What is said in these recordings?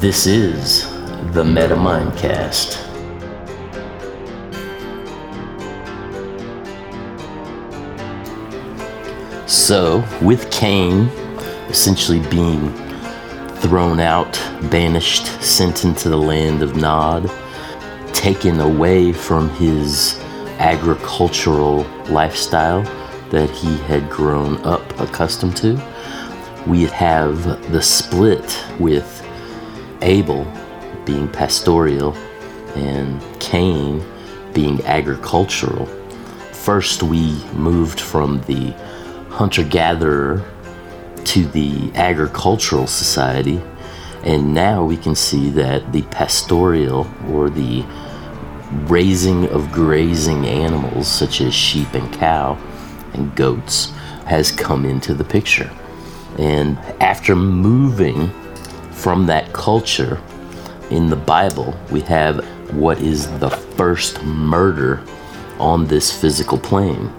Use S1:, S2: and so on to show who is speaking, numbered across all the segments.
S1: This is the Metta Mindcast. So, with Cain essentially being thrown out, banished, sent into the land of Nod, taken away from his agricultural lifestyle that he had grown up accustomed to, we have the split with Abel being pastoral and Cain being agricultural. First, we moved from the hunter gatherer to the agricultural society, and now we can see that the pastoral or the raising of grazing animals such as sheep and cow and goats has come into the picture. And after moving from that culture in the Bible, we have what is the first murder on this physical plane.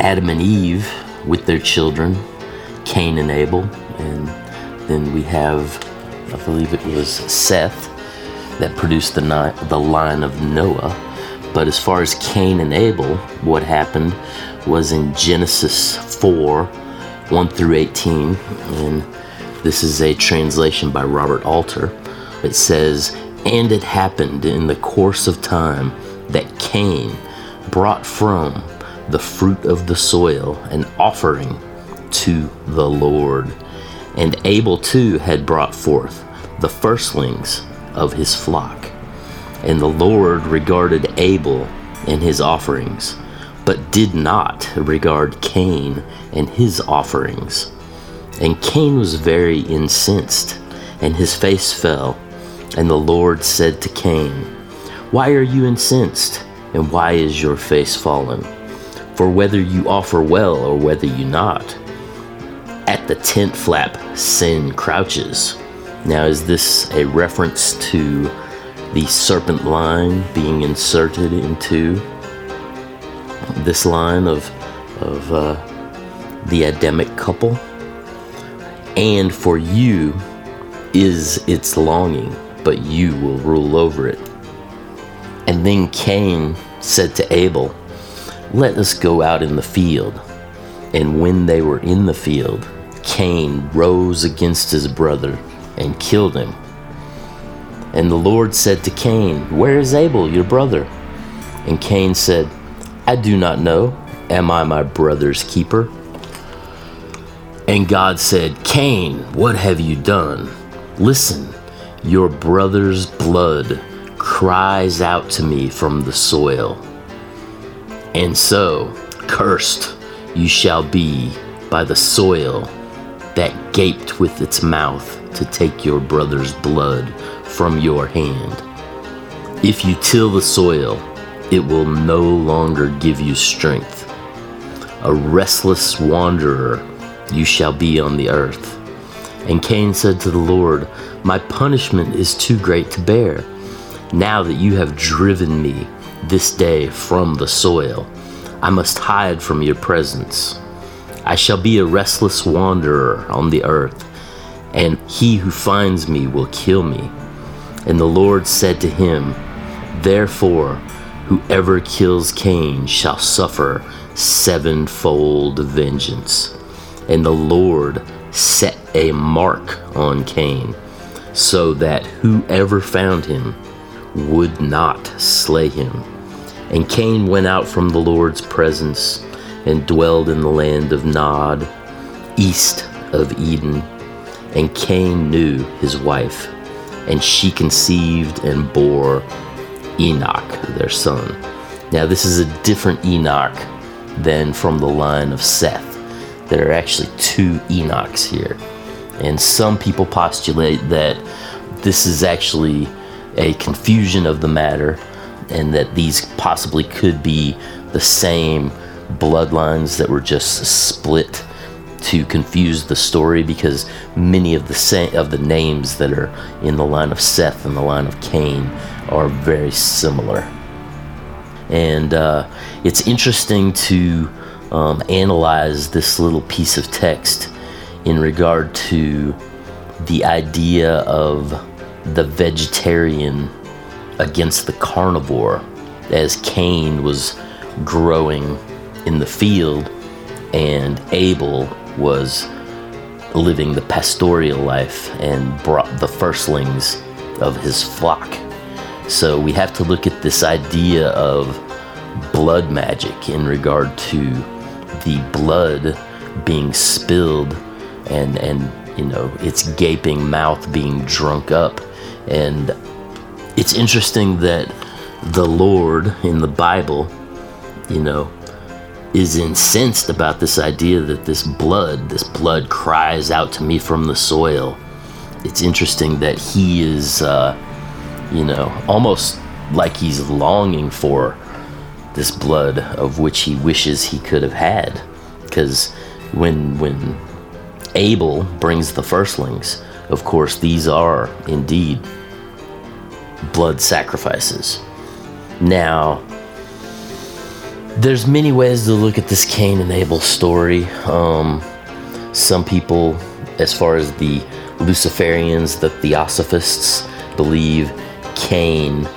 S1: Adam and Eve with their children, Cain and Abel, and then we have, I believe it was Seth that produced the, the line of Noah. But as far as Cain and Abel, what happened was in Genesis 4 1 through 18, and this is a translation by Robert Alter. It says, And it happened in the course of time that Cain brought from the fruit of the soil an offering to the Lord. And Abel too had brought forth the firstlings of his flock. And the Lord regarded Abel and his offerings, but did not regard Cain and his offerings. And Cain was very incensed, and his face fell. And the Lord said to Cain, Why are you incensed, and why is your face fallen? For whether you offer well or whether you not, at the tent flap sin crouches. Now, is this a reference to the serpent line being inserted into this line of, of uh, the Adamic couple? And for you is its longing, but you will rule over it. And then Cain said to Abel, Let us go out in the field. And when they were in the field, Cain rose against his brother and killed him. And the Lord said to Cain, Where is Abel, your brother? And Cain said, I do not know. Am I my brother's keeper? And God said, Cain, what have you done? Listen, your brother's blood cries out to me from the soil. And so, cursed you shall be by the soil that gaped with its mouth to take your brother's blood from your hand. If you till the soil, it will no longer give you strength. A restless wanderer you shall be on the earth. And Cain said to the Lord, My punishment is too great to bear. Now that you have driven me this day from the soil, I must hide from your presence. I shall be a restless wanderer on the earth, and he who finds me will kill me. And the Lord said to him, Therefore, whoever kills Cain shall suffer sevenfold vengeance. And the Lord set a mark on Cain, so that whoever found him would not slay him. And Cain went out from the Lord's presence and dwelled in the land of Nod, east of Eden. And Cain knew his wife, and she conceived and bore Enoch, their son. Now, this is a different Enoch than from the line of Seth there are actually two Enochs here. And some people postulate that this is actually a confusion of the matter and that these possibly could be the same bloodlines that were just split to confuse the story because many of the sa- of the names that are in the line of Seth and the line of Cain are very similar. And uh, it's interesting to um, analyze this little piece of text in regard to the idea of the vegetarian against the carnivore as Cain was growing in the field and Abel was living the pastoral life and brought the firstlings of his flock. So we have to look at this idea of blood magic in regard to the blood being spilled and and you know its gaping mouth being drunk up. And it's interesting that the lord in the bible you know is incensed about this idea that this blood this blood cries out to me from the soil. It's interesting that he is uh, you know almost like he's longing for this blood of which he wishes he could have had because when when Abel brings the firstlings, of course these are indeed blood sacrifices. Now, there's many ways to look at this Cain and Abel story. Um, some people, as far as the Luciferians, the Theosophists, believe Cain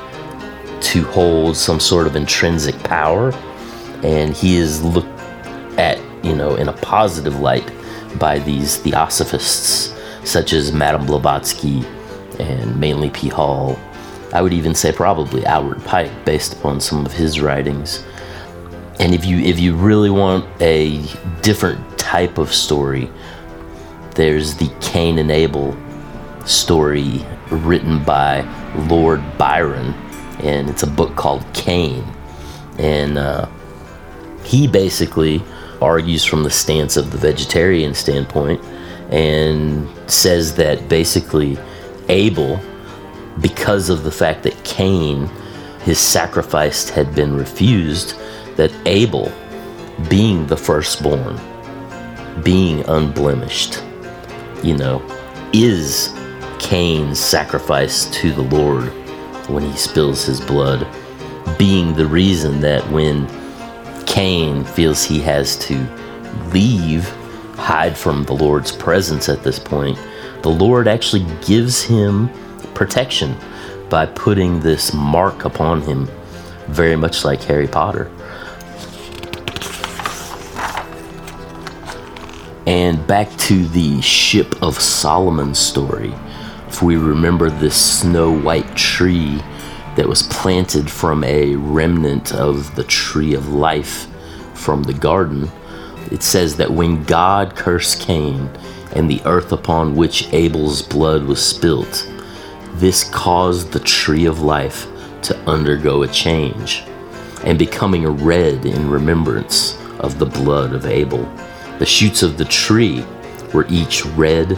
S1: to hold some sort of intrinsic power, and he is looked at you know, in a positive light by these theosophists such as Madame Blavatsky and Manly P. Hall. I would even say probably Albert Pike based upon some of his writings. And if you if you really want a different type of story, there's the Cain and Abel story written by Lord Byron, and it's a book called Cain. And uh, he basically argues from the stance of the vegetarian standpoint and says that basically Abel, because of the fact that Cain, his sacrifice had been refused, that Abel, being the firstborn, being unblemished, you know, is Cain's sacrifice to the Lord when he spills his blood, being the reason that when Cain feels he has to leave, hide from the Lord's presence at this point, the Lord actually gives him protection by putting this mark upon him, very much like Harry Potter. And back to the Ship of Solomon story. If we remember this snow white tree that was planted from a remnant of the tree of life from the garden, it says that when God cursed Cain and the earth upon which Abel's blood was spilt, this caused the tree of life to undergo a change and becoming red in remembrance of the blood of Abel. The shoots of the tree were each red,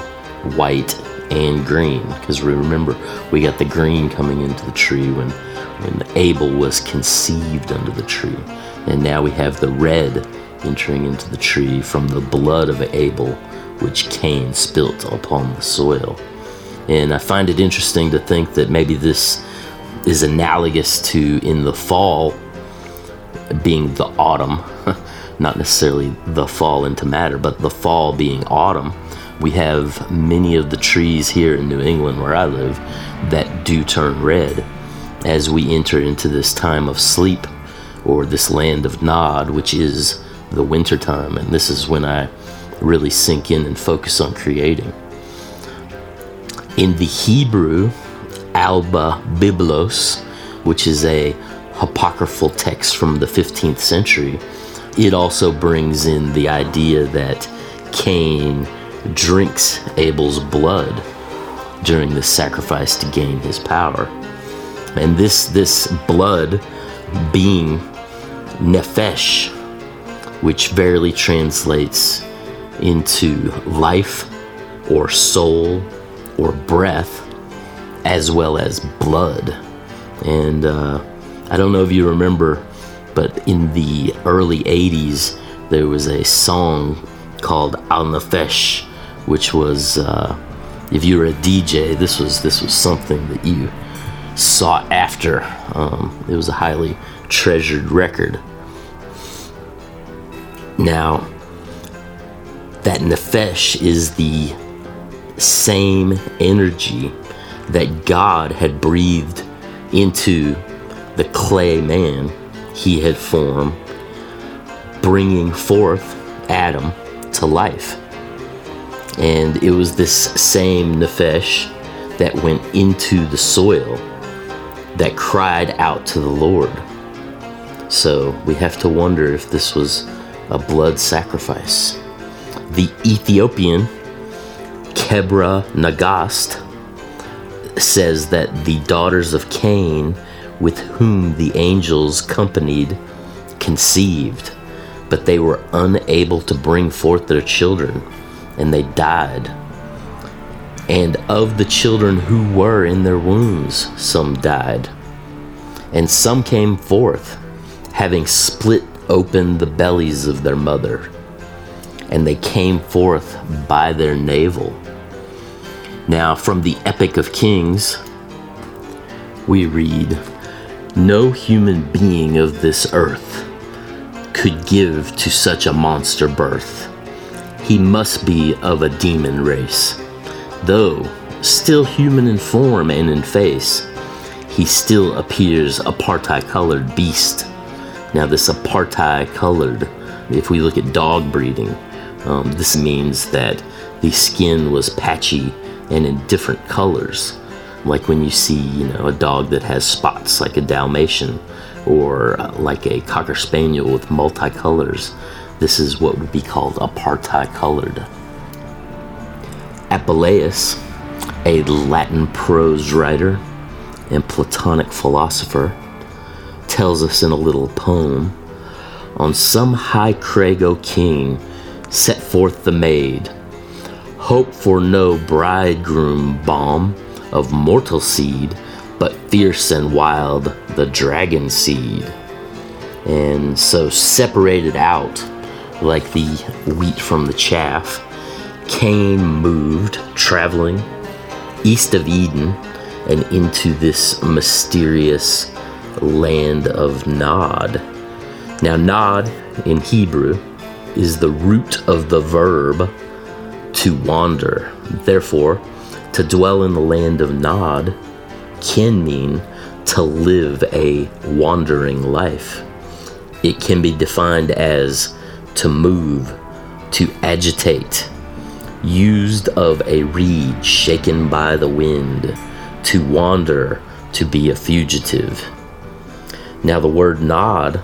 S1: white, and green. Because we remember we got the green coming into the tree when when Abel was conceived under the tree. And now we have the red entering into the tree from the blood of Abel which Cain spilt upon the soil. And I find it interesting to think that maybe this is analogous to in the fall being the autumn. Not necessarily the fall into matter but the fall being autumn we have many of the trees here in New England where I live that do turn red as we enter into this time of sleep or this land of Nod, which is the winter time. And this is when I really sink in and focus on creating. In the Hebrew, Alba Biblos, which is a apocryphal text from the 15th century, it also brings in the idea that Cain drinks Abel's blood during the sacrifice to gain his power. And this this blood being nephesh, which verily translates into life or soul or breath, as well as blood. And uh, I don't know if you remember, but in the early 80s, there was a song called Al-Naafiysh which was uh, if you were a DJ, this was this was something that you sought after. Um, it was a highly treasured record. Now, that nefesh is the same energy that God had breathed into the clay man he had formed, bringing forth Adam to life. And it was this same Nephesh that went into the soil that cried out to the Lord. So we have to wonder if this was a blood sacrifice. The Ethiopian Kebra Nagast says that the daughters of Cain, with whom the angels companied, conceived, but they were unable to bring forth their children, and they died. And of the children who were in their wombs, some died. And some came forth, having split open the bellies of their mother. And they came forth by their navel. Now, from the Epic of Kings, we read No human being of this earth could give to such a monster birth. He must be of a demon race Though still human in form and in face, he still appears a parti-colored beast. Now, this aparti-colored, if we look at dog breeding, um, this means that the skin was patchy and in different colors. Like when you see, you know, a dog that has spots like a Dalmatian or uh, like a Cocker Spaniel with multicolors. This is what would be called apartheid colored. Apuleius, a Latin prose writer and Platonic philosopher, tells us in a little poem On some high crag, O king, set forth the maid. Hope for no bridegroom balm of mortal seed, but fierce and wild the dragon seed. And so separated out like the wheat from the chaff, Cain moved, traveling east of Eden and into this mysterious land of Nod. Now, Nod in Hebrew is the root of the verb to wander. Therefore, to dwell in the land of Nod can mean to live a wandering life. It can be defined as to move, to agitate, used of a reed shaken by the wind, to wander, to be a fugitive. Now, the word nod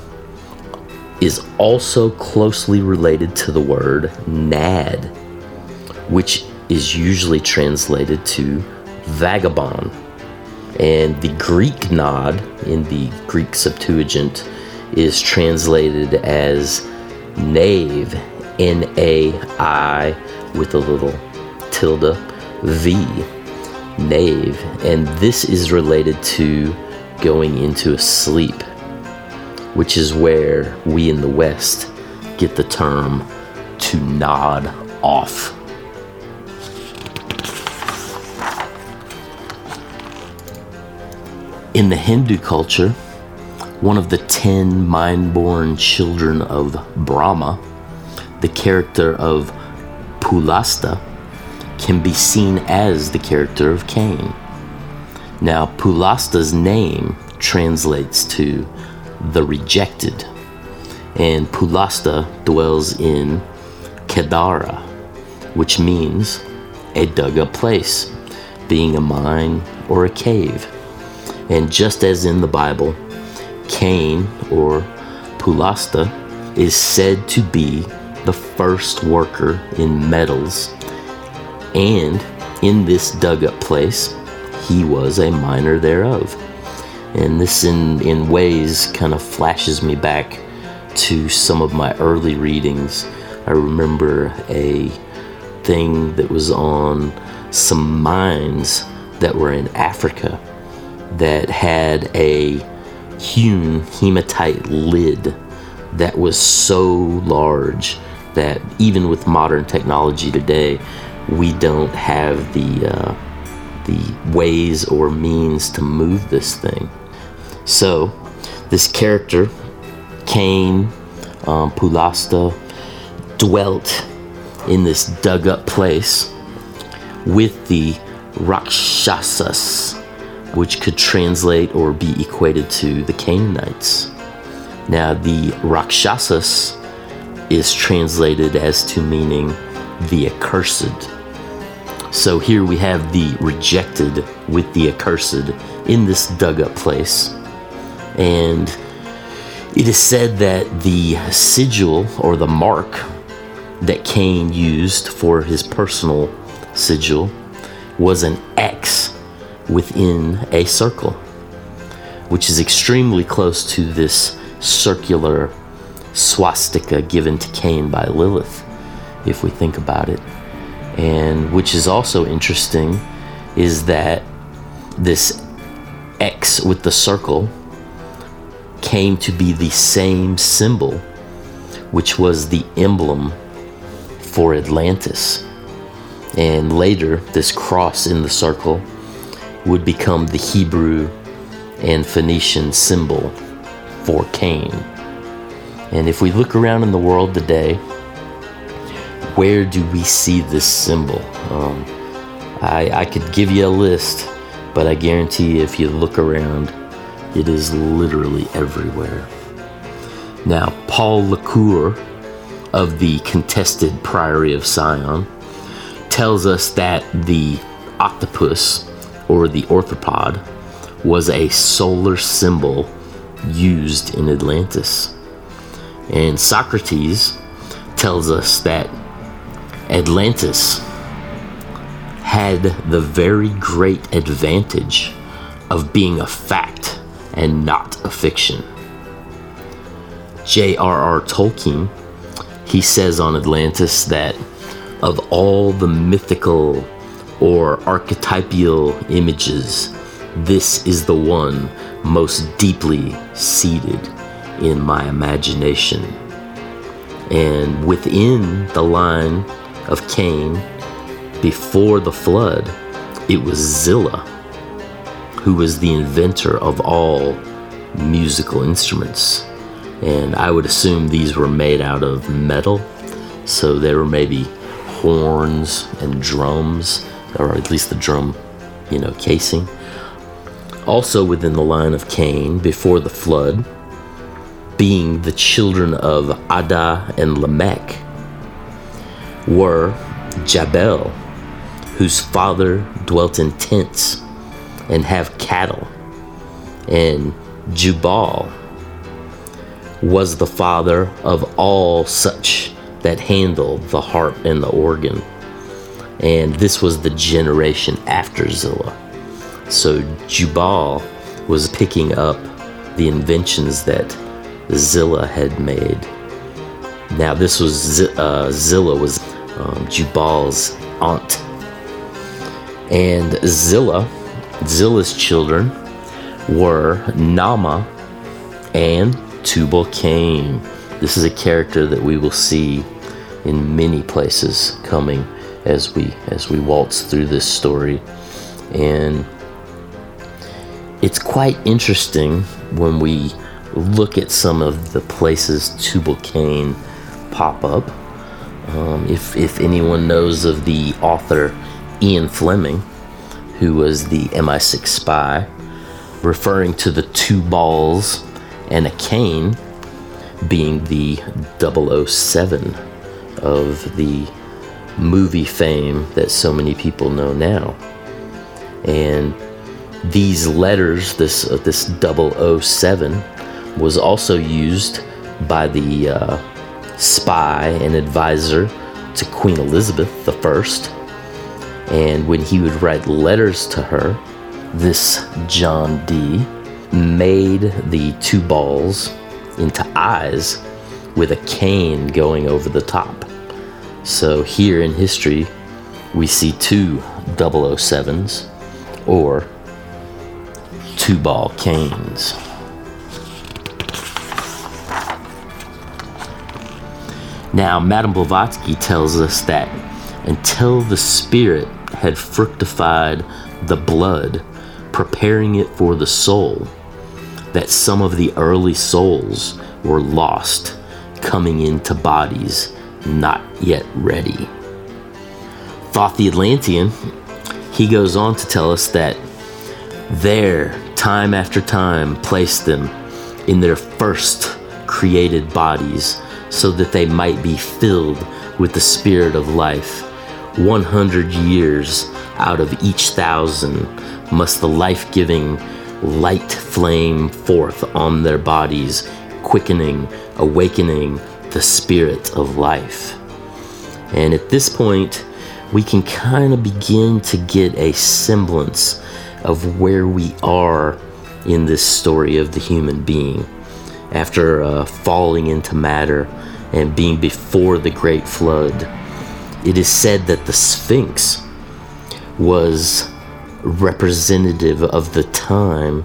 S1: is also closely related to the word nad, which is usually translated to vagabond. And the Greek nod in the Greek Septuagint is translated as knave, N A I with a little tilde V, Nave. and this is related to going into a sleep, which is where we in the West get the term to nod off. In the Hindu culture, one of the ten mind born children of Brahma, the character of Pulasta can be seen as the character of Cain. Now, Pulasta's name translates to the rejected, and Pulasta dwells in Kedara, which means a dug up place, being a mine or a cave. And just as in the Bible, Cain or Pulasta is said to be the first worker in metals, and in this dug up place, he was a miner thereof. And this, in, in ways, kind of flashes me back to some of my early readings. I remember a thing that was on some mines that were in Africa that had a hewn hematite lid that was so large that even with modern technology today, we don't have the uh, the ways or means to move this thing. So, this character, Cain, um, Pulasta, dwelt in this dug up place with the Rakshasas, which could translate or be equated to the Canaanites. Now, the Rakshasas is translated as to meaning the accursed. So here we have the rejected with the accursed in this dug up place. And it is said that the sigil or the mark that Cain used for his personal sigil was an X within a circle, which is extremely close to this circular swastika given to Cain by Lilith, if we think about it. And which is also interesting is that this X with the circle came to be the same symbol, which was the emblem for Atlantis. And later, this cross in the circle would become the Hebrew and Phoenician symbol for Cain. And if we look around in the world today, where do we see this symbol? Um, I, I could give you a list, but I guarantee if you look around, it is literally everywhere. Now, Paul Le Cour of the contested Priory of Sion tells us that the octopus or the orthopod was a solar symbol used in Atlantis. And Socrates tells us that Atlantis had the very great advantage of being a fact and not a fiction. J.R.R. Tolkien, he says on Atlantis that of all the mythical or archetypal images, this is the one most deeply seated in my imagination. And within the line of Cain, before the flood, it was Zillah who was the inventor of all musical instruments. And I would assume these were made out of metal, so there were maybe horns and drums, or at least the drum, you know, casing. Also within the line of Cain, before the flood, being the children of Ada and Lamech, were Jabal, whose father dwelt in tents and have cattle, and Jubal was the father of all such that handle the harp and the organ. And this was the generation after Zillah. So Jubal was picking up the inventions that Zillah had made. Now, this was uh, was um, Jubal's aunt, and Zillah, Zillah's children were Nama and Tubal Cain. This is a character that we will see in many places coming as we as we waltz through this story, and it's quite interesting when we look at some of the places Tubal Cain pop up. Um, if, if anyone knows of the author Ian Fleming, who was the MI6 spy, referring to the two balls and a cane being the 007 of the movie fame that so many people know now. And these letters, this uh, this 007, was also used by the uh, spy and advisor to Queen Elizabeth I. And when he would write letters to her, this John Dee made the two balls into eyes with a cane going over the top. So here in history, we see two 007s or two ball canes. Now, Madame Blavatsky tells us that until the spirit had fructified the blood, preparing it for the soul, that some of the early souls were lost, coming into bodies not yet ready. Thoth the Atlantean, he goes on to tell us that there, time after time, placed them in their first created bodies so that they might be filled with the spirit of life. 100 years out of each thousand must the life giving light flame forth on their bodies, quickening, awakening the spirit of life. And at this point, we can kind of begin to get a semblance of where we are in this story of the human being. After uh, falling into matter and being before the great flood, it is said that the Sphinx was representative of the time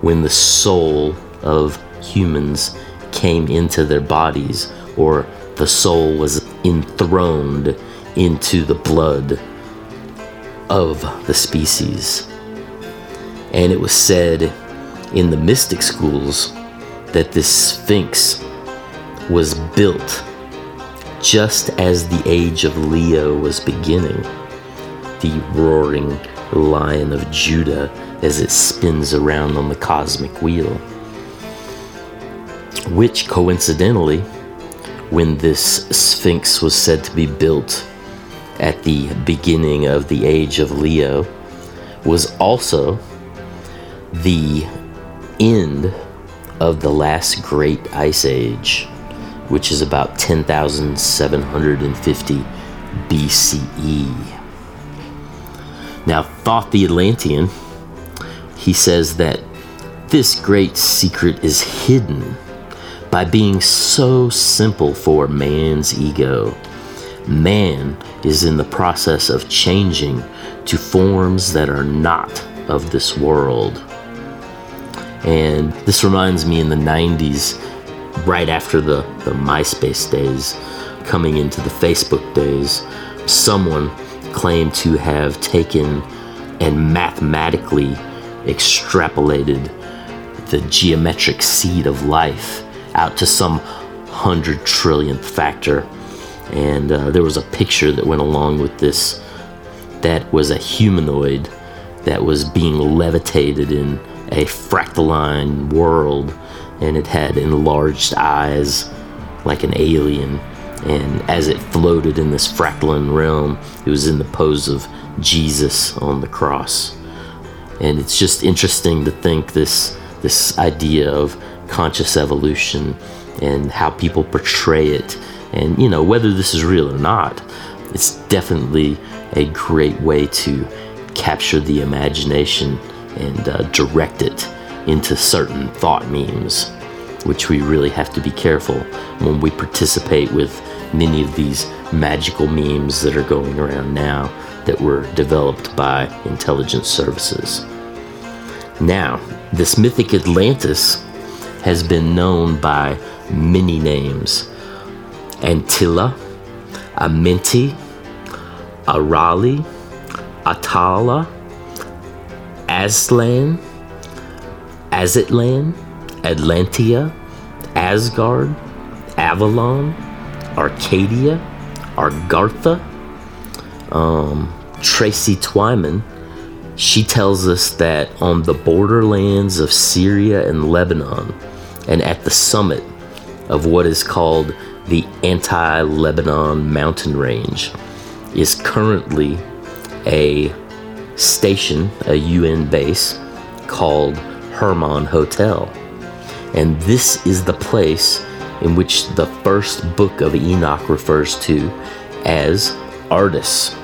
S1: when the soul of humans came into their bodies, or the soul was enthroned into the blood of the species. And it was said in the mystic schools that this Sphinx was built just as the age of Leo was beginning, the roaring lion of Judah as it spins around on the cosmic wheel. Which coincidentally, when this Sphinx was said to be built at the beginning of the age of Leo, was also the end of the last great ice age, which is about 10,750 BCE. Now, Thoth the Atlantean, he says that this great secret is hidden by being so simple for man's ego. Man is in the process of changing to forms that are not of this world. And this reminds me in the 90s, right after the, the MySpace days, coming into the Facebook days, someone claimed to have taken and mathematically extrapolated the geometric seed of life out to some hundred trillionth factor. And uh, there was a picture that went along with this that was a humanoid that was being levitated in a fractaline world, and it had enlarged eyes like an alien. And as it floated in this fractaline realm, it was in the pose of Jesus on the cross. And it's just interesting to think this this idea of conscious evolution and how people portray it and you know whether this is real or not it's definitely a great way to capture the imagination and uh, direct it into certain thought memes, which we really have to be careful when we participate with many of these magical memes that are going around now that were developed by intelligence services. Now, this mythic Atlantis has been known by many names Antilla, Amenti, Arali, Atala, Aslan, Aztlan, Atlantia, Asgard, Avalon, Arcadia, Argartha. Um, Tracy Twyman, she tells us that on the borderlands of Syria and Lebanon, and at the summit of what is called the Anti Lebanon mountain range, is currently a station, a UN base called Hermon Hotel. And this is the place in which the first book of Enoch refers to as Ardis.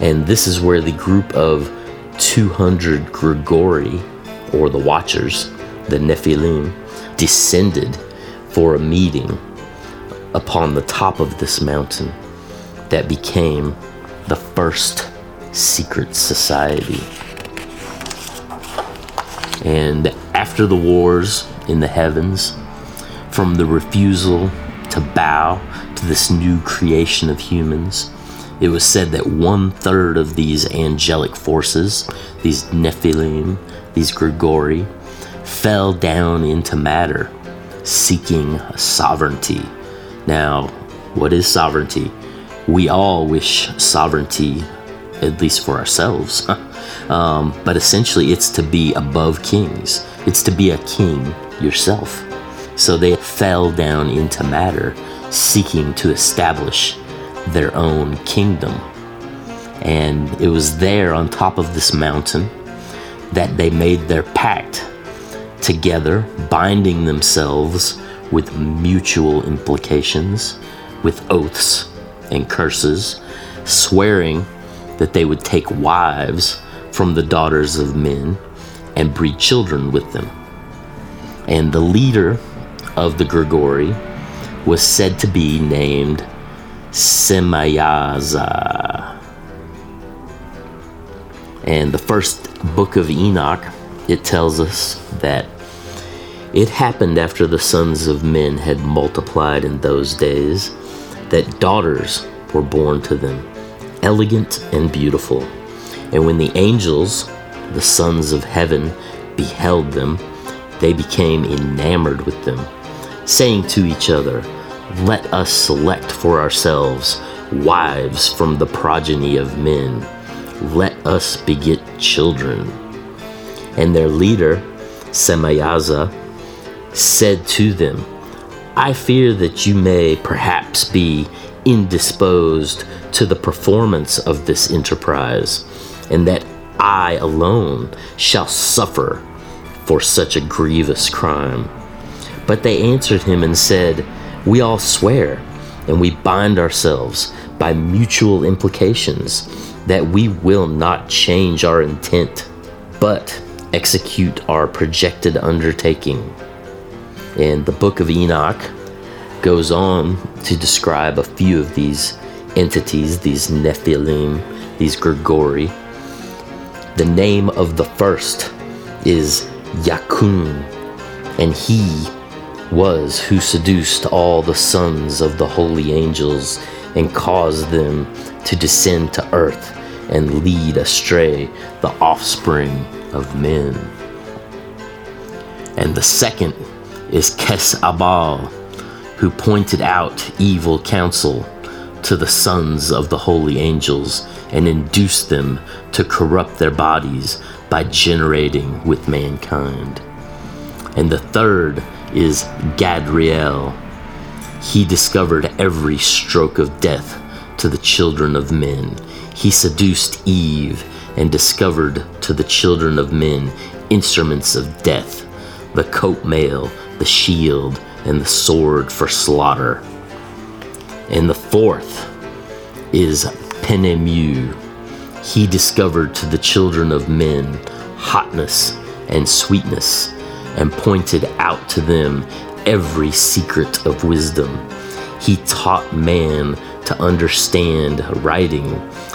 S1: And this is where the group of 200 Grigori, or the Watchers, the Nephilim, descended for a meeting upon the top of this mountain that became the first secret society. And after the wars in the heavens, from the refusal to bow to this new creation of humans, it was said that one third of these angelic forces, these Nephilim, these Grigori, fell down into matter, seeking sovereignty. Now, what is sovereignty? we all wish sovereignty, at least for ourselves. um, but essentially, it's to be above kings, it's to be a king yourself. So they fell down into matter, seeking to establish their own kingdom. And it was there on top of this mountain that they made their pact together, binding themselves with mutual implications, with oaths and curses, swearing that they would take wives from the daughters of men and breed children with them. And the leader of the Grigori was said to be named Semayaza. And the first book of Enoch, it tells us that it happened after the sons of men had multiplied in those days that daughters were born to them, elegant and beautiful. And when the angels, the sons of heaven, beheld them, they became enamored with them, saying to each other, Let us select for ourselves wives from the progeny of men. Let us beget children. And their leader, Semayaza, said to them, I fear that you may perhaps be indisposed to the performance of this enterprise, and that I alone shall suffer for such a grievous crime. But they answered him and said, We all swear, and we bind ourselves by mutual implications, that we will not change our intent, but execute our projected undertaking. And the book of Enoch goes on to describe a few of these entities, these Nephilim, these Grigori. The name of the first is Yakun, and he was who seduced all the sons of the holy angels and caused them to descend to earth and lead astray the offspring of men. And the second is Kes-Abal, who pointed out evil counsel to the sons of the holy angels and induced them to corrupt their bodies by generating with mankind. And the third is Gadriel. He discovered every stroke of death to the children of men. He seduced Eve and discovered to the children of men instruments of death, the coat mail, the shield, and the sword for slaughter. And the fourth is Penemu. He discovered to the children of men hotness and sweetness, and pointed out to them every secret of wisdom. He taught man to understand writing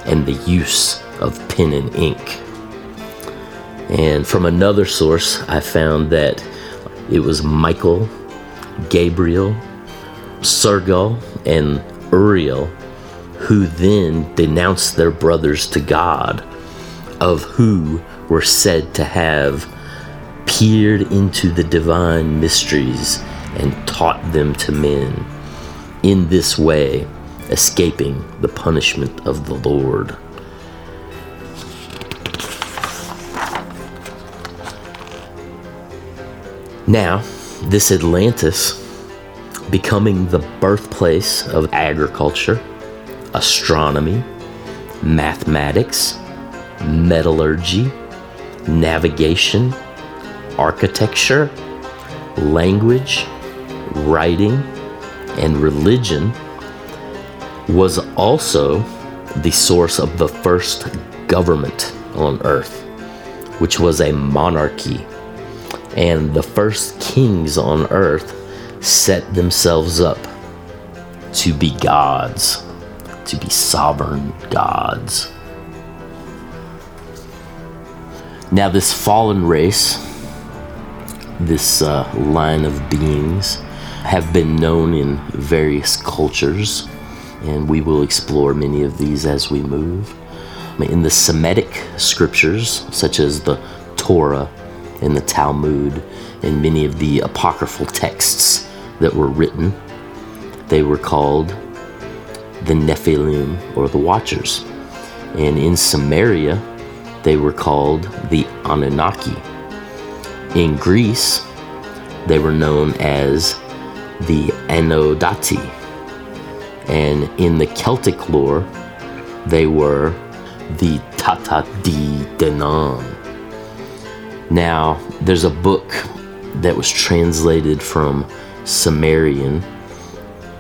S1: and the use of pen and ink. And from another source, I found that it was Michael, Gabriel, Sergal, and Uriel who then denounced their brothers to God, of who were said to have peered into the divine mysteries and taught them to men, in this way escaping the punishment of the Lord. Now, this Atlantis becoming the birthplace of agriculture, astronomy, mathematics, metallurgy, navigation, architecture, language, writing, and religion was also the source of the first government on earth, which was a monarchy and the first kings on earth set themselves up to be gods, to be sovereign gods. Now, this fallen race, this uh, line of beings, have been known in various cultures, and we will explore many of these as we move. In the Semitic scriptures, such as the Torah in the Talmud and many of the apocryphal texts that were written. They were called the Nephilim or the Watchers. And in Sumeria, they were called the Anunnaki. In Greece, they were known as the Anodati. And in the Celtic lore, they were the Tuatha Dé Danann. Now, there's a book that was translated from Sumerian.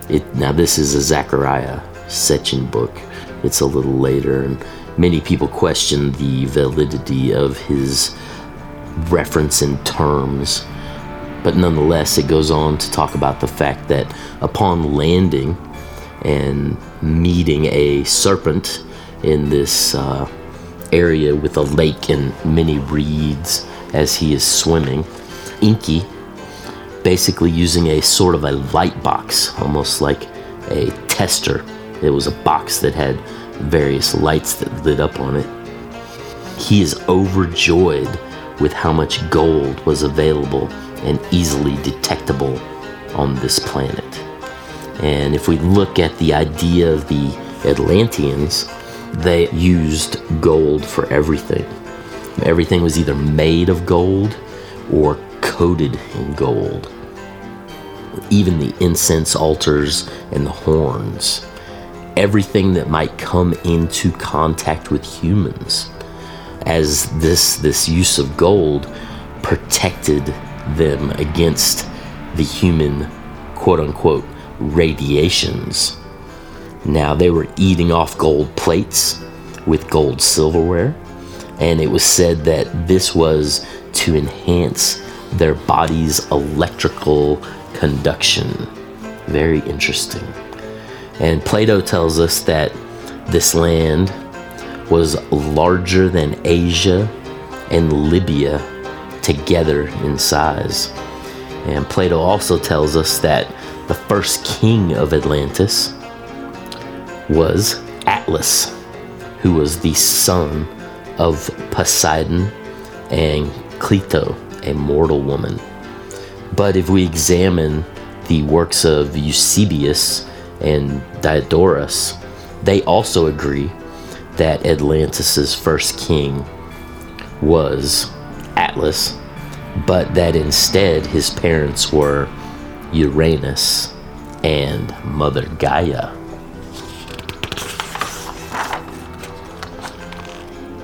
S1: It, now, this is a Zechariah Sitchin book. It's a little later, and many people question the validity of his reference in terms. But nonetheless, it goes on to talk about the fact that upon landing and meeting a serpent in this uh, area with a lake and many reeds as he is swimming, Enki, basically using a sort of a light box, almost like a tester. It was a box that had various lights that lit up on it. He is overjoyed with how much gold was available and easily detectable on this planet. And if we look at the idea of the Atlanteans, they used gold for everything. Everything was either made of gold or coated in gold. Even the incense altars and the horns. Everything that might come into contact with humans. As this, this use of gold protected them against the human quote unquote radiations. Now they were eating off gold plates with gold silverware, and it was said that this was to enhance their body's electrical conduction. Very interesting. And Plato tells us that this land was larger than Asia and Libya together in size. And Plato also tells us that the first king of Atlantis was Atlas, who was the son of Poseidon and Cleito, a mortal woman. But if we examine the works of Eusebius and Diodorus, they also agree that Atlantis's first king was Atlas, but that instead his parents were Uranus and Mother Gaia.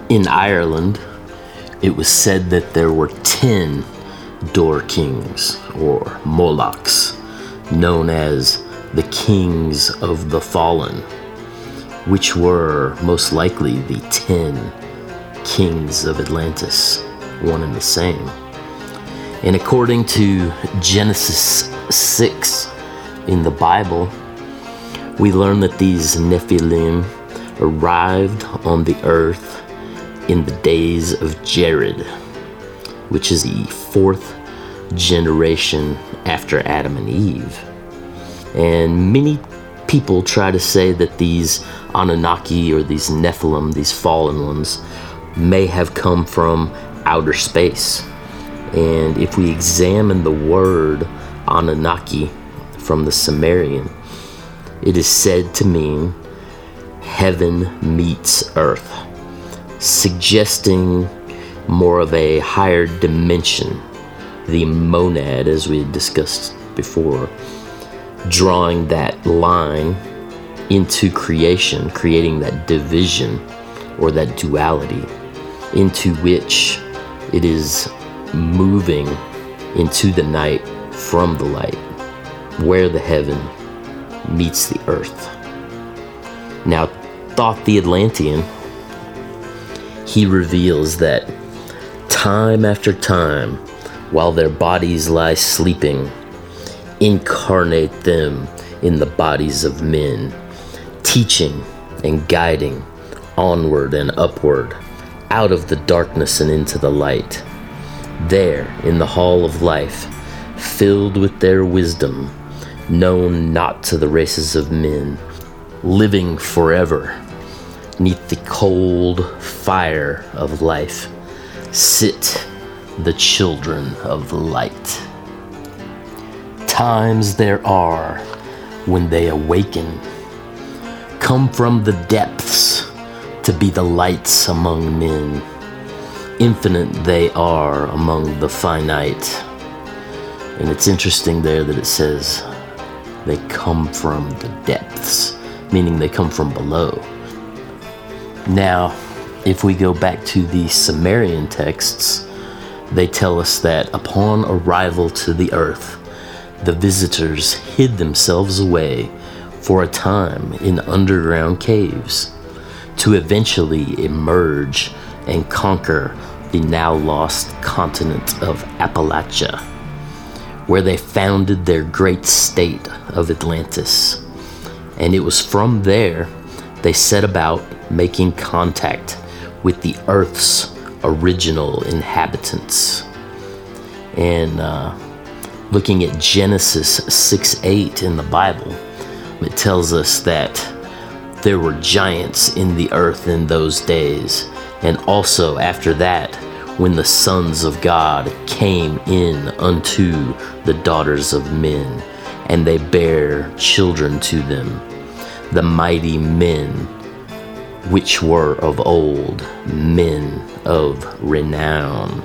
S1: In Ireland, it was said that there were 10 Door Kings, or Molochs, known as the Kings of the Fallen, which were most likely the 10 kings of Atlantis, one and the same. And according to Genesis 6 in the Bible, we learn that these Nephilim arrived on the earth in the days of Jared, which is the fourth generation after Adam and Eve. And many people try to say that these Anunnaki or these Nephilim, these fallen ones, may have come from outer space. And if we examine the word Anunnaki from the Sumerian, it is said to mean heaven meets earth suggesting more of a higher dimension, the monad, as we discussed before, drawing that line into creation, creating that division or that duality into which it is moving into the night from the light, where the heaven meets the earth. Now, thought the Atlantean he reveals that time after time, while their bodies lie sleeping, incarnate them in the bodies of men, teaching and guiding onward and upward, out of the darkness and into the light. There, in the hall of life, filled with their wisdom, known not to the races of men, living forever neath the cold fire of life sit the children of light. Times there are when they awaken, come from the depths to be the lights among men. Infinite they are among the finite. And it's interesting there that it says they come from the depths, meaning they come from below. Now, if we go back to the Sumerian texts, they tell us that upon arrival to the earth, the visitors hid themselves away for a time in underground caves to eventually emerge and conquer the now lost continent of Appalachia, where they founded their great state of Atlantis. And it was from there they set about making contact with the Earth's original inhabitants. And uh, looking at Genesis 6 8 in the Bible, it tells us that there were giants in the earth in those days, and also after that, when the sons of God came in unto the daughters of men, and they bare children to them, the mighty men which were of old, men of renown.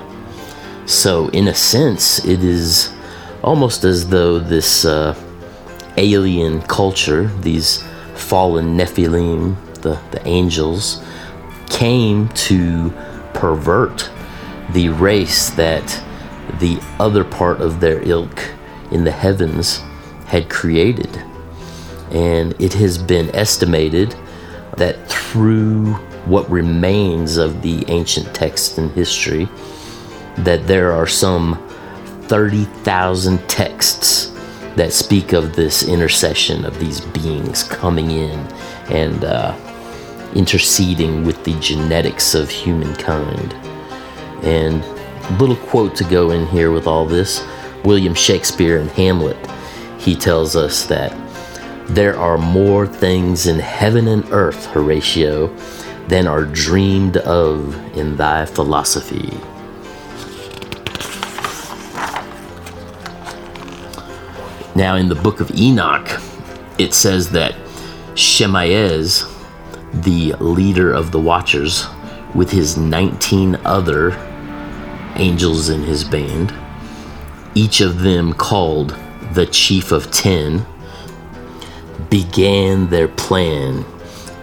S1: So, in a sense, it is almost as though this uh, alien culture, these fallen Nephilim, the, the angels, came to pervert the race that the other part of their ilk in the heavens had created. And it has been estimated that through what remains of the ancient text and history, that there are some 30,000 texts that speak of this intercession of these beings coming in and uh, interceding with the genetics of humankind. And a little quote to go in here with all this William Shakespeare in Hamlet, he tells us that there are more things in heaven and earth, Horatio, than are dreamed of in thy philosophy. Now, in the book of Enoch, it says that Shemaez, the leader of the Watchers, with his 19 other angels in his band, each of them called the Chief of Ten, began their plan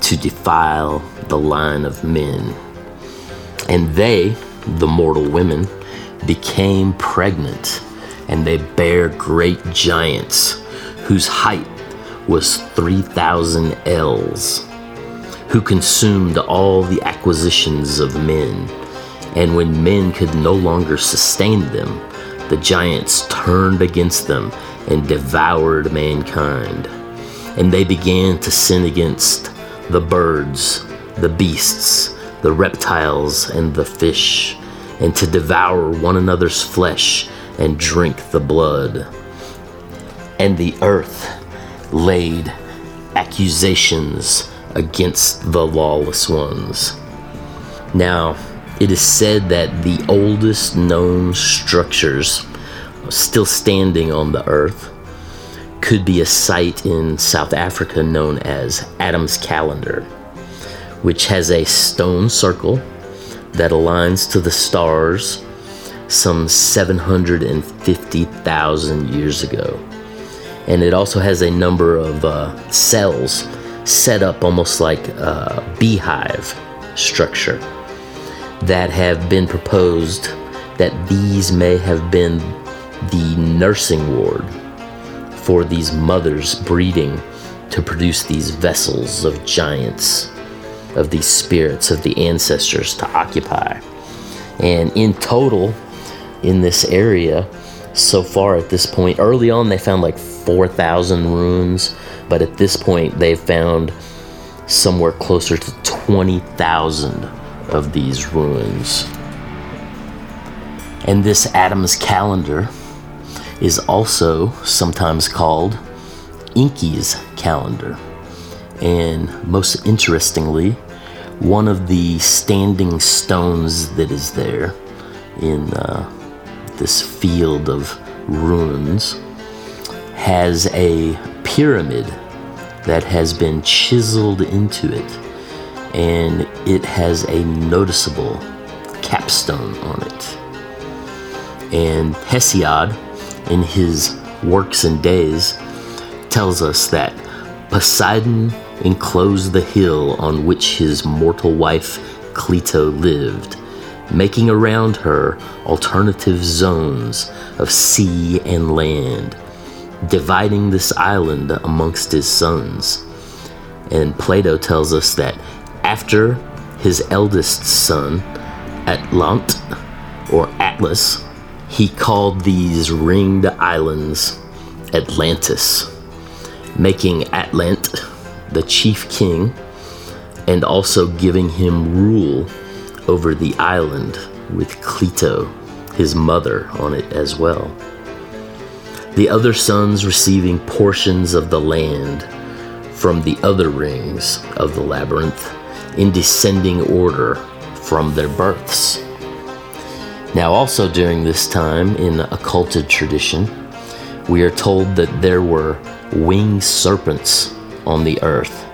S1: to defile the line of men. And they, the mortal women, became pregnant and they bare great giants whose height was 3,000 ells, who consumed all the acquisitions of men. And when men could no longer sustain them, the giants turned against them and devoured mankind. And they began to sin against the birds, the beasts, the reptiles, and the fish, and to devour one another's flesh and drink the blood. And the earth laid accusations against the lawless ones. Now, it is said that the oldest known structures still standing on the earth could be a site in South Africa known as Adam's Calendar, which has a stone circle that aligns to the stars some 750,000 years ago. And it also has a number of uh, cells set up almost like a beehive structure that have been proposed that these may have been the nursing ward for these mothers breeding to produce these vessels of giants, of these spirits of the ancestors to occupy. And in total, in this area, so far at this point, early on they found like 4,000 runes, but at this point they've found somewhere closer to 20,000 of these ruins. And this Adam's calendar is also sometimes called Enki's calendar. And most interestingly, one of the standing stones that is there in uh, this field of ruins has a pyramid that has been chiseled into it, and it has a noticeable capstone on it. And Hesiod, in his Works and Days, tells us that Poseidon enclosed the hill on which his mortal wife Cleito lived, making around her alternative zones of sea and land, dividing this island amongst his sons. And Plato tells us that after his eldest son, Atlant, or Atlas, he called these ringed islands Atlantis, making Atlant the chief king and also giving him rule over the island with Cleito, his mother, on it as well. The other sons receiving portions of the land from the other rings of the labyrinth in descending order from their births. Now, also during this time in occulted tradition, we are told that there were winged serpents on the earth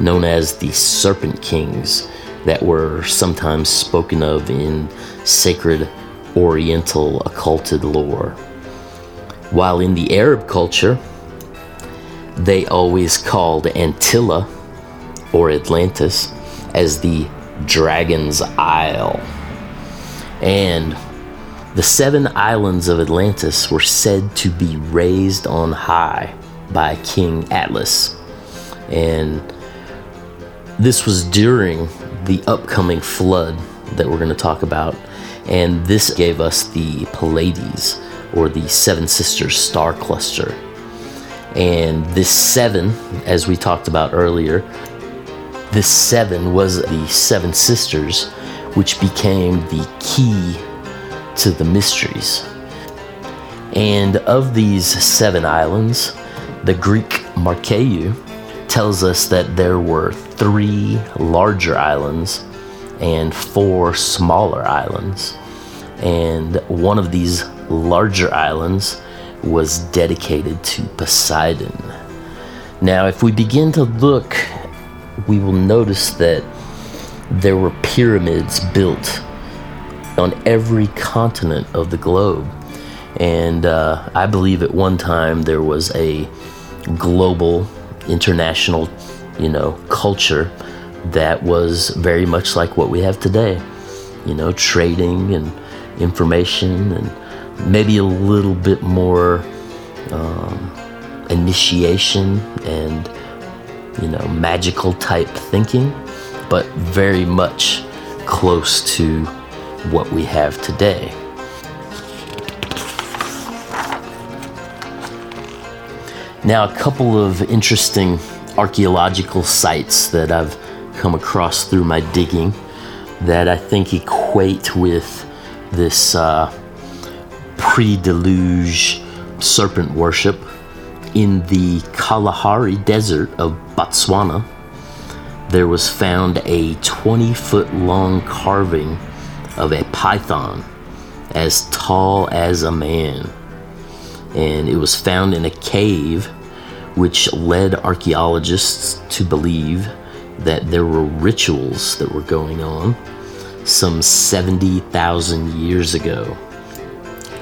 S1: known as the Serpent Kings, that were sometimes spoken of in sacred Oriental occulted lore. While in the Arab culture, they always called Antilla or Atlantis as the Dragon's Isle. And the seven islands of Atlantis were said to be raised on high by King Atlas. And this was during the upcoming flood that we're going to talk about, and this gave us the Pleiades, or the Seven Sisters star cluster. And this seven, as we talked about earlier, this seven was the Seven Sisters, which became the key to the mysteries. And of these seven islands, the Greek Markeu tells us that there were three larger islands and four smaller islands. And one of these larger islands was dedicated to Poseidon. Now, if we begin to look, we will notice that there were pyramids built on every continent of the globe. And uh, I believe at one time there was a global international, you know, culture that was very much like what we have today. You know, trading and information and maybe a little bit more um, initiation and, you know, magical type thinking, but very much close to what we have today. Now, a couple of interesting archaeological sites that I've come across through my digging that I think equate with this uh, pre deluge serpent worship in the Kalahari Desert of Botswana. There was found a 20 foot long carving of a python as tall as a man. And it was found in a cave which led archaeologists to believe that there were rituals that were going on some 70,000 years ago.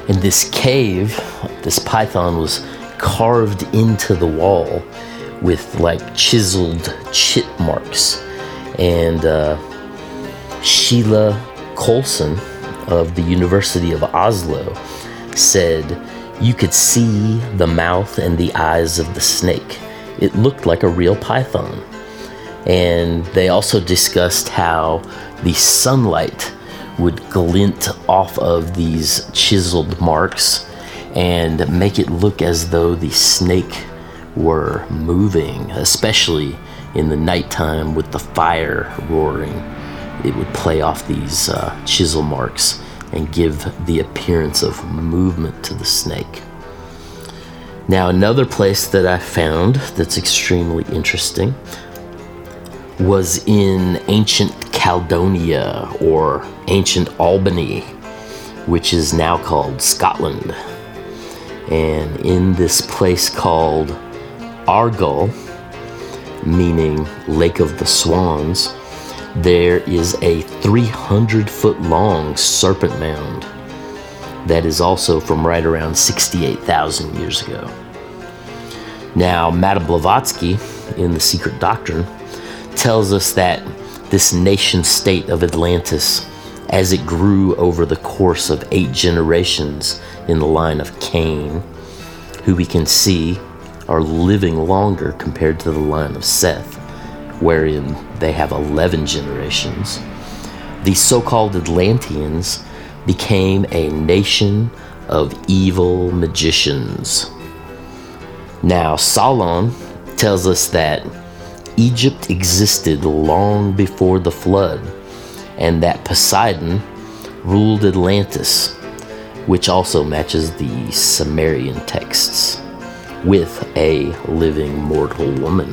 S1: In this cave, this python was carved into the wall with like chiseled chip marks. And uh, Sheila Coulson of the University of Oslo said you could see the mouth and the eyes of the snake. It looked like a real python. And they also discussed how the sunlight would glint off of these chiseled marks and make it look as though the snake were moving, especially in the nighttime with the fire roaring. It would play off these uh, chisel marks and give the appearance of movement to the snake. Now, another place that I found that's extremely interesting was in ancient Caledonia or ancient Albany, which is now called Scotland. And in this place called Argyll, meaning Lake of the Swans, there is a 300 foot long serpent mound that is also from right around 68,000 years ago. Now, Madame Blavatsky in The Secret Doctrine tells us that this nation state of Atlantis, as it grew over the course of eight generations in the line of Cain, who we can see are living longer compared to the line of Seth, wherein they have 11 generations, the so called Atlanteans became a nation of evil magicians. Now, Solon tells us that Egypt existed long before the flood, and that Poseidon ruled Atlantis, which also matches the Sumerian texts, with a living mortal woman.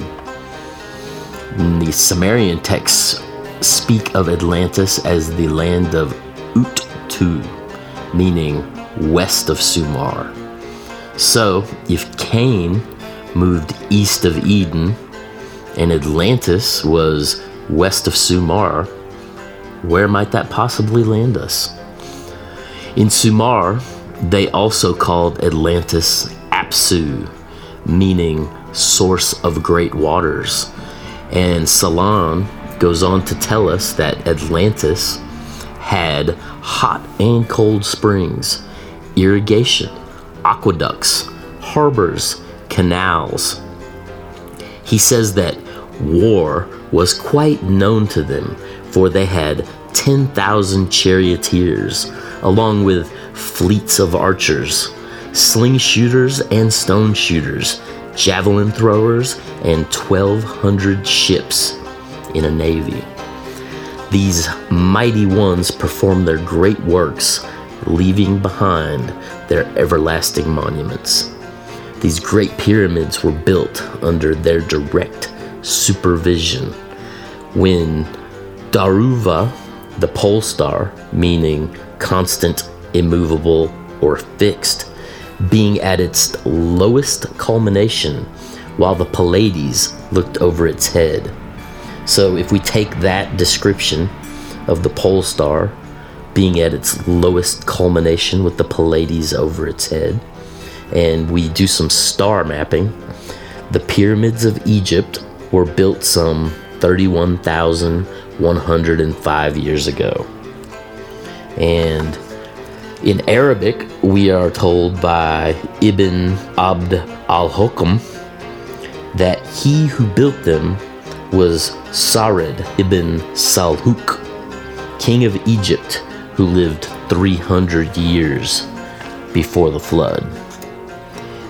S1: The Sumerian texts speak of Atlantis as the land of Ut-Tu, meaning west of Sumar. So, if Cain moved east of Eden and Atlantis was west of Sumar, where might that possibly land us? In Sumar, they also called Atlantis Apsu, meaning source of great waters. And Solon goes on to tell us that Atlantis had hot and cold springs, irrigation, aqueducts, harbors, canals. He says that war was quite known to them, for they had 10,000 charioteers, along with fleets of archers, sling shooters and stone shooters, javelin throwers, and 1,200 ships in a navy. These mighty ones perform their great works, leaving behind their everlasting monuments. These great pyramids were built under their direct supervision. When Dhruva, the pole star, meaning constant, immovable, or fixed, being at its lowest culmination, while the Pleiades looked over its head. So, if we take that description of the pole star being at its lowest culmination with the Pleiades over its head, and we do some star mapping, the pyramids of Egypt were built some 31,105 years ago. And in Arabic, we are told by Ibn Abd al Hukam that he who built them was Sarid ibn Salhuk, king of Egypt, who lived 300 years before the flood.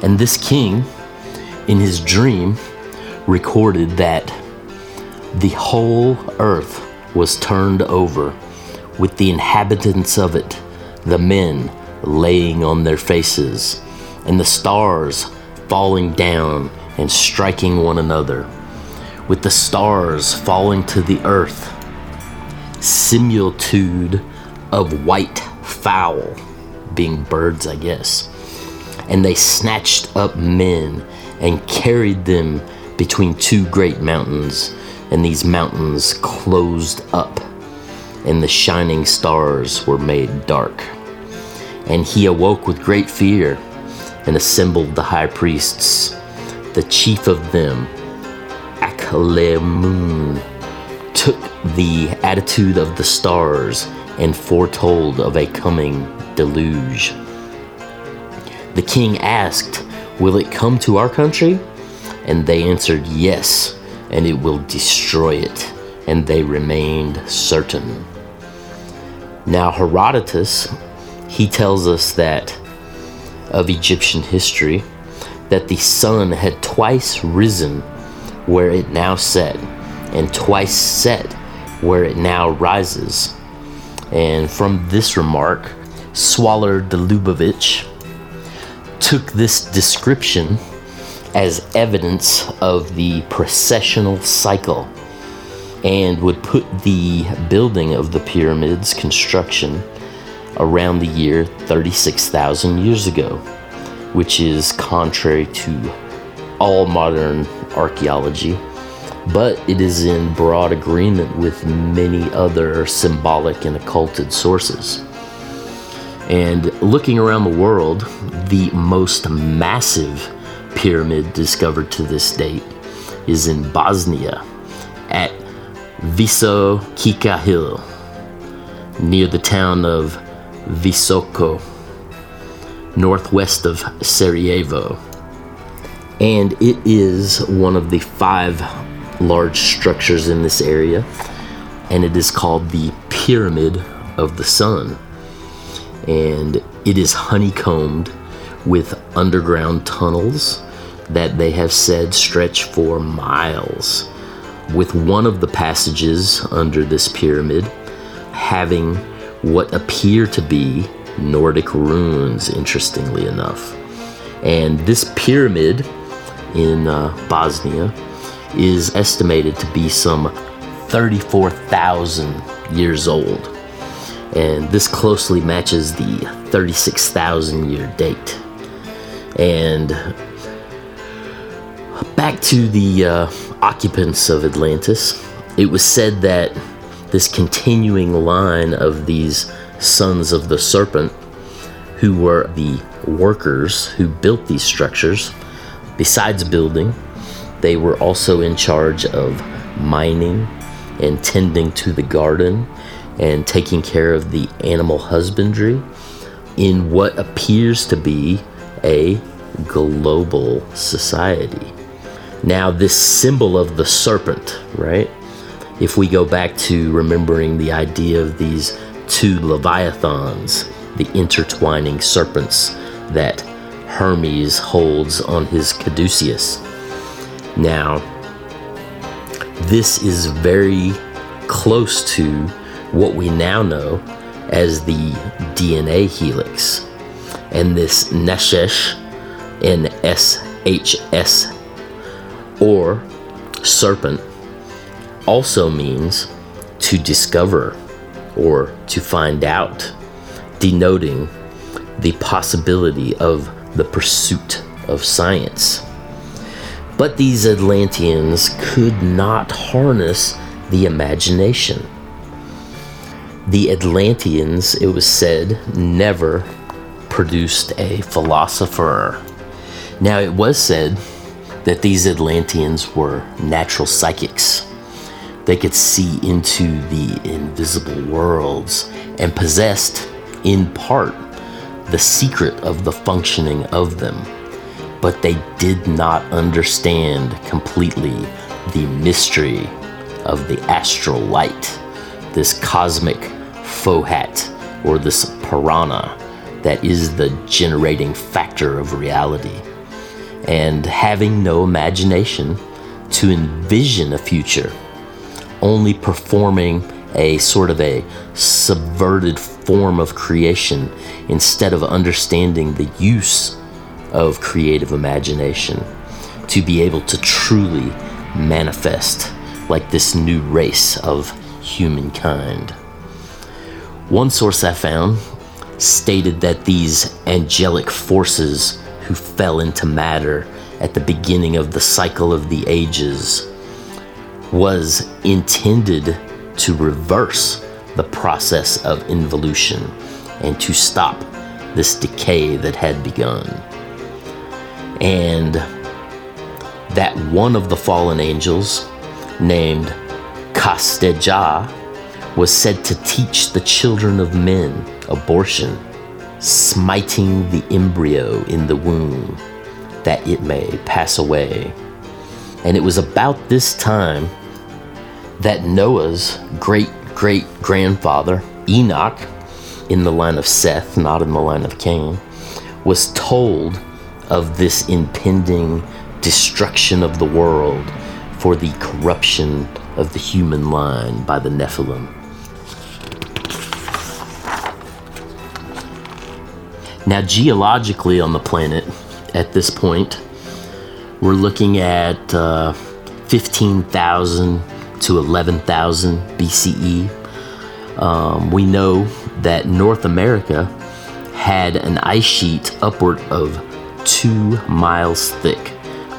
S1: And this king, in his dream, recorded that the whole earth was turned over, with the inhabitants of it, the men laying on their faces, and the stars falling down and striking one another, with the stars falling to the earth, similitude of white fowl, being birds, I guess. And they snatched up men and carried them between two great mountains, and these mountains closed up, and the shining stars were made dark. And he awoke with great fear and assembled the high priests. The chief of them, Aklemun, took the attitude of the stars and foretold of a coming deluge. The king asked, Will it come to our country? And they answered, Yes, and it will destroy it. And they remained certain. Now, Herodotus, he tells us that of Egyptian history, that the sun had twice risen where it now set, and twice set where it now rises. And from this remark, Schwaller de Lubicz took this description as evidence of the precessional cycle and would put the building of the pyramids construction around the year 36,000 years ago, which is contrary to all modern archaeology but it is in broad agreement with many other symbolic and occulted sources. And looking around the world, the most massive pyramid discovered to this date is in Bosnia at Visočica Hill, near the town of Visoko, northwest of Sarajevo. And it is one of the five large structures in this area, and it is called the Pyramid of the Sun. And it is honeycombed with underground tunnels that they have said stretch for miles, with one of the passages under this pyramid having what appear to be Nordic runes, interestingly enough. And this pyramid in uh, Bosnia is estimated to be some 34,000 years old. And this closely matches the 36,000 year date. And back to the uh, occupants of Atlantis, it was said that this continuing line of these sons of the serpent, who were the workers who built these structures, besides building, they were also in charge of mining and tending to the garden and taking care of the animal husbandry in what appears to be a global society. Now, this symbol of the serpent, right? If we go back to remembering the idea of these two leviathans, the intertwining serpents that Hermes holds on his caduceus. Now, this is very close to what we now know as the DNA helix. And this Neshesh, N-S-H-S, or serpent, also means to discover or to find out, denoting the possibility of the pursuit of science. But these Atlanteans could not harness the imagination. The Atlanteans, it was said, never produced a philosopher. Now, it was said that these Atlanteans were natural psychics. They could see into the invisible worlds and possessed, in part, the secret of the functioning of them but they did not understand completely the mystery of the astral light, this cosmic fohat, or this prana that is the generating factor of reality. And having no imagination to envision a future, only performing a sort of a subverted form of creation instead of understanding the use of creative imagination to be able to truly manifest like this new race of humankind. One source I found stated that these angelic forces who fell into matter at the beginning of the cycle of the ages was intended to reverse the process of involution and to stop this decay that had begun. And that one of the fallen angels, named Kasdeja, was said to teach the children of men abortion, smiting the embryo in the womb that it may pass away. And it was about this time that Noah's great great grandfather, Enoch, in the line of Seth, not in the line of Cain, was told of this impending destruction of the world for the corruption of the human line by the Nephilim. Now, geologically on the planet at this point, we're looking at uh, 15,000 to 11,000 BCE. Um, we know that North America had an ice sheet upward of two miles thick,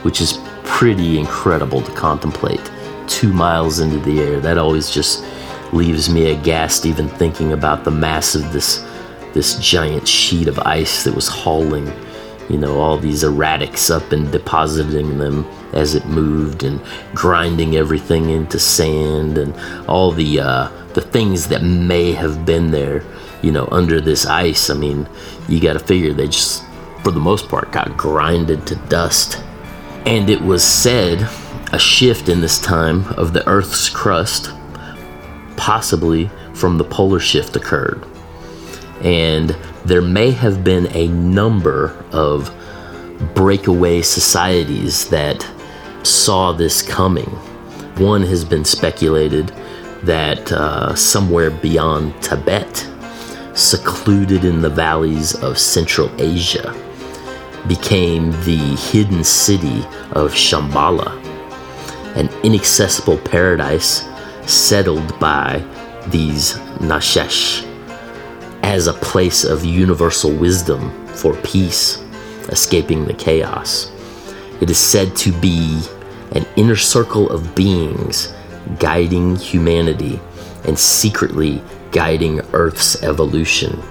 S1: which is pretty incredible to contemplate two miles into the air. That always just leaves me aghast even thinking about the mass of this this giant sheet of ice that was hauling, you know, all these erratics up and depositing them as it moved and grinding everything into sand and all the uh, the things that may have been there, you know, under this ice. I mean, you got to figure they just, for the most part, got grinded to dust. And it was said a shift in this time of the Earth's crust, possibly from the polar shift, occurred. And there may have been a number of breakaway societies that saw this coming. One has been speculated that uh, somewhere beyond Tibet, secluded in the valleys of Central Asia, became the hidden city of Shambhala, an inaccessible paradise settled by these Nashesh as a place of universal wisdom for peace, escaping the chaos. It is said to be an inner circle of beings guiding humanity and secretly guiding Earth's evolution,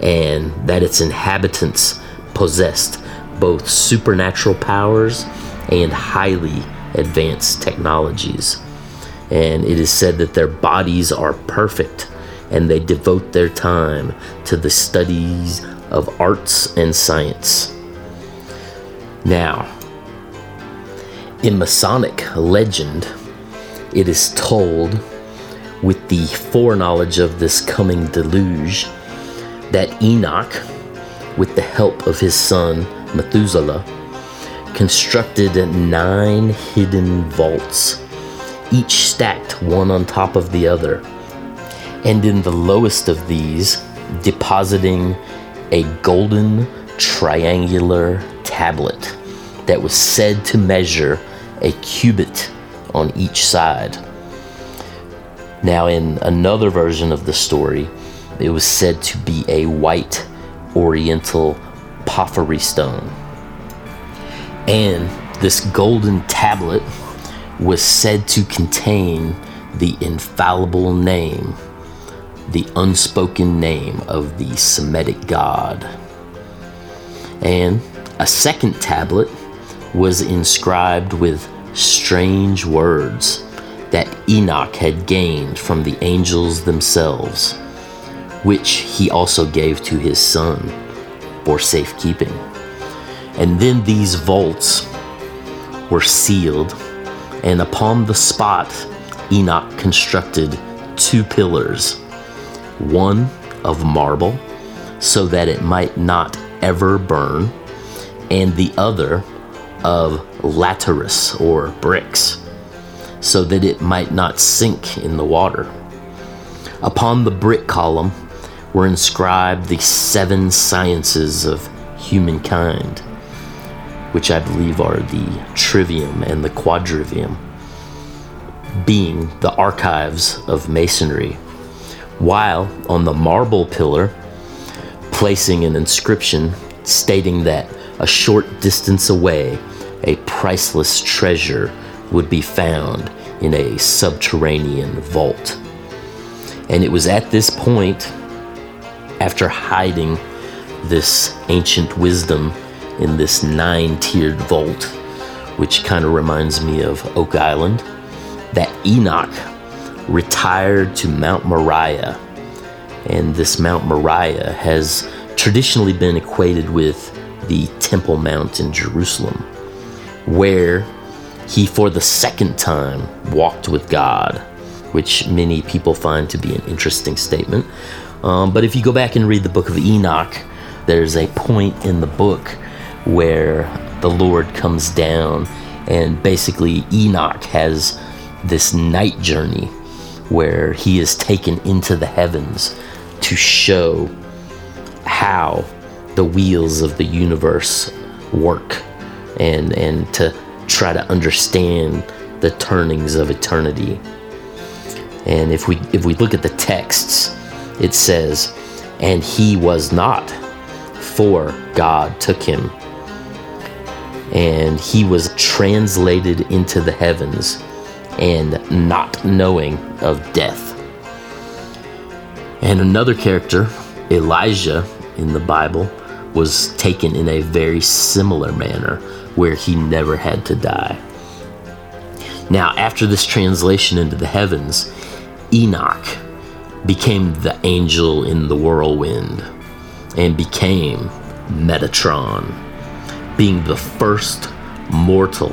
S1: and that its inhabitants possessed both supernatural powers and highly advanced technologies. And it is said that their bodies are perfect and they devote their time to the studies of arts and science. Now, in Masonic legend, it is told, with the foreknowledge of this coming deluge, that Enoch, with the help of his son Methuselah, constructed nine hidden vaults, each stacked one on top of the other, and in the lowest of these, depositing a golden triangular tablet that was said to measure a cubit on each side. Now, in another version of the story, it was said to be a white oriental porphyry stone. And this golden tablet was said to contain the infallible name, the unspoken name of the Semitic god. And a second tablet was inscribed with strange words that Enoch had gained from the angels themselves, which he also gave to his son for safekeeping. And then these vaults were sealed, and upon the spot, Enoch constructed two pillars one of marble, so that it might not ever burn, and the other of laterite or bricks, so that it might not sink in the water. Upon the brick column were inscribed the seven sciences of humankind, which I believe are the trivium and the quadrivium, being the archives of masonry, while on the marble pillar, placing an inscription stating that a short distance away a priceless treasure would be found in a subterranean vault. And it was at this point, after hiding this ancient wisdom in this nine tiered vault, which kind of reminds me of Oak Island, that Enoch retired to Mount Moriah. And this Mount Moriah has traditionally been equated with the Temple Mount in Jerusalem where he, for the second time, walked with God, which many people find to be an interesting statement. Um, but if you go back and read the book of Enoch, there's a point in the book where the Lord comes down, and basically, Enoch has this night journey where he is taken into the heavens to show how the wheels of the universe work and and to try to understand the turnings of eternity. And if we if we look at the texts, it says, "And he was not, for God took him." And he was translated into the heavens, and not knowing of death. And another character, Elijah, in the Bible, was taken in a very similar manner where he never had to die. Now, after this translation into the heavens, Enoch became the angel in the whirlwind and became Metatron, being the first mortal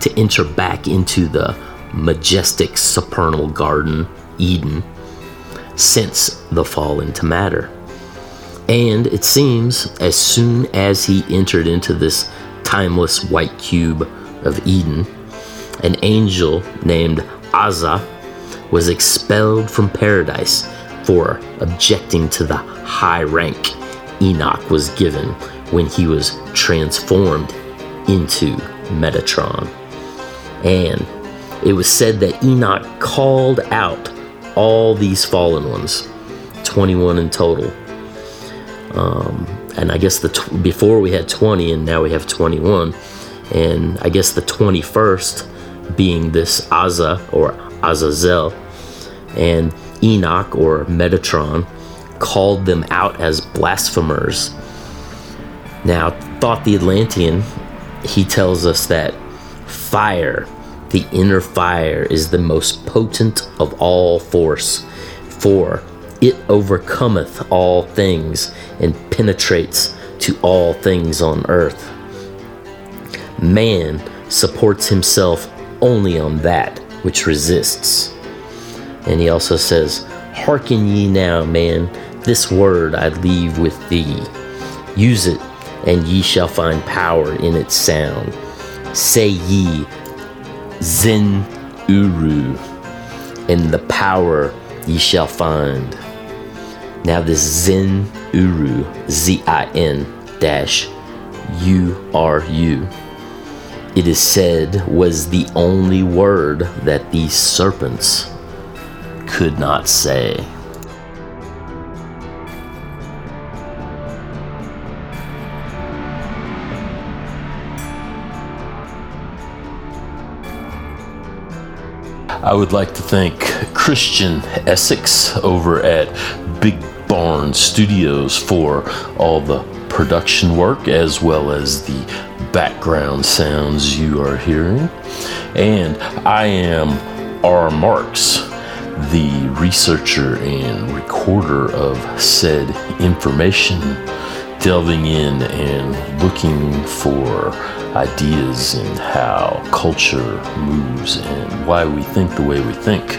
S1: to enter back into the majestic supernal garden, Eden, since the fall into matter. And it seems as soon as he entered into this timeless white cube of Eden, an angel named Azza was expelled from paradise for objecting to the high rank Enoch was given when he was transformed into Metatron. And it was said that Enoch called out all these fallen ones, 21 in total. Um, and I guess the before we had 20 and now we have 21. And I guess the 21st being this Azza or Azazel and Enoch or Metatron called them out as blasphemers. Now, Thoth the Atlantean, he tells us that fire, the inner fire, is the most potent of all force, for it overcometh all things and penetrates to all things on earth. Man supports himself only on that which resists. And he also says, Hearken ye now, man, this word I leave with thee. Use it, and ye shall find power in its sound. Say ye, Zin Uru, and the power ye shall find. Now, this Zin Uru, Z I N dash U R U, it is said was the only word that these serpents could not say. I would like to thank Christian Essex over at Big Barn Studios for all the production work as well as the background sounds you are hearing. And I am R. Marx, the researcher and recorder of said information, delving in and looking for ideas in how culture moves and why we think the way we think.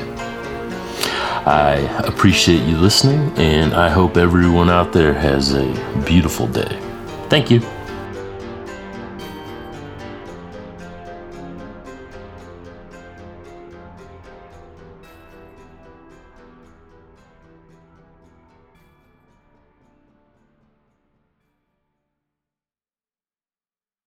S1: I appreciate you listening, and I hope everyone out there has a beautiful day. Thank you.